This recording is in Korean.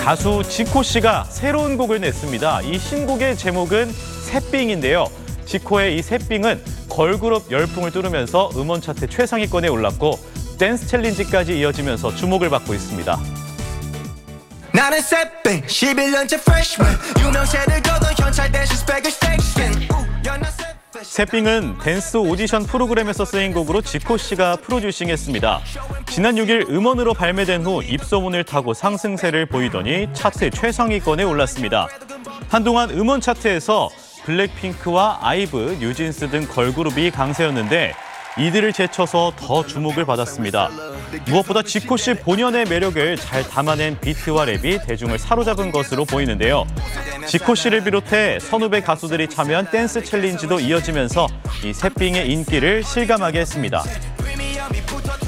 가수 지코 씨가 새로운 곡을 냈습니다. 이 신곡의 제목은 새삥인데요. 지코의 이 새삥은 걸그룹 열풍을 뚫으면서 음원 차트 최상위권에 올랐고 댄스 챌린지까지 이어지면서 주목을 받고 있습니다. 나는 새삥 11년째 freshman 유명세를 거둔 현찰 대신 스펙을 새삥 새삥은 댄스 오디션 프로그램에서 쓰인 곡으로 지코 씨가 프로듀싱했습니다. 지난 6일 음원으로 발매된 후 입소문을 타고 상승세를 보이더니 차트 최상위권에 올랐습니다. 한동안 음원 차트에서 블랙핑크와 아이브, 뉴진스 등 걸그룹이 강세였는데 이들을 제쳐서 더 주목을 받았습니다. 무엇보다 지코 씨 본연의 매력을 잘 담아낸 비트와 랩이 대중을 사로잡은 것으로 보이는데요. 지코 씨를 비롯해 선후배 가수들이 참여한 댄스 챌린지도 이어지면서 이 새삥의 인기를 실감하게 했습니다.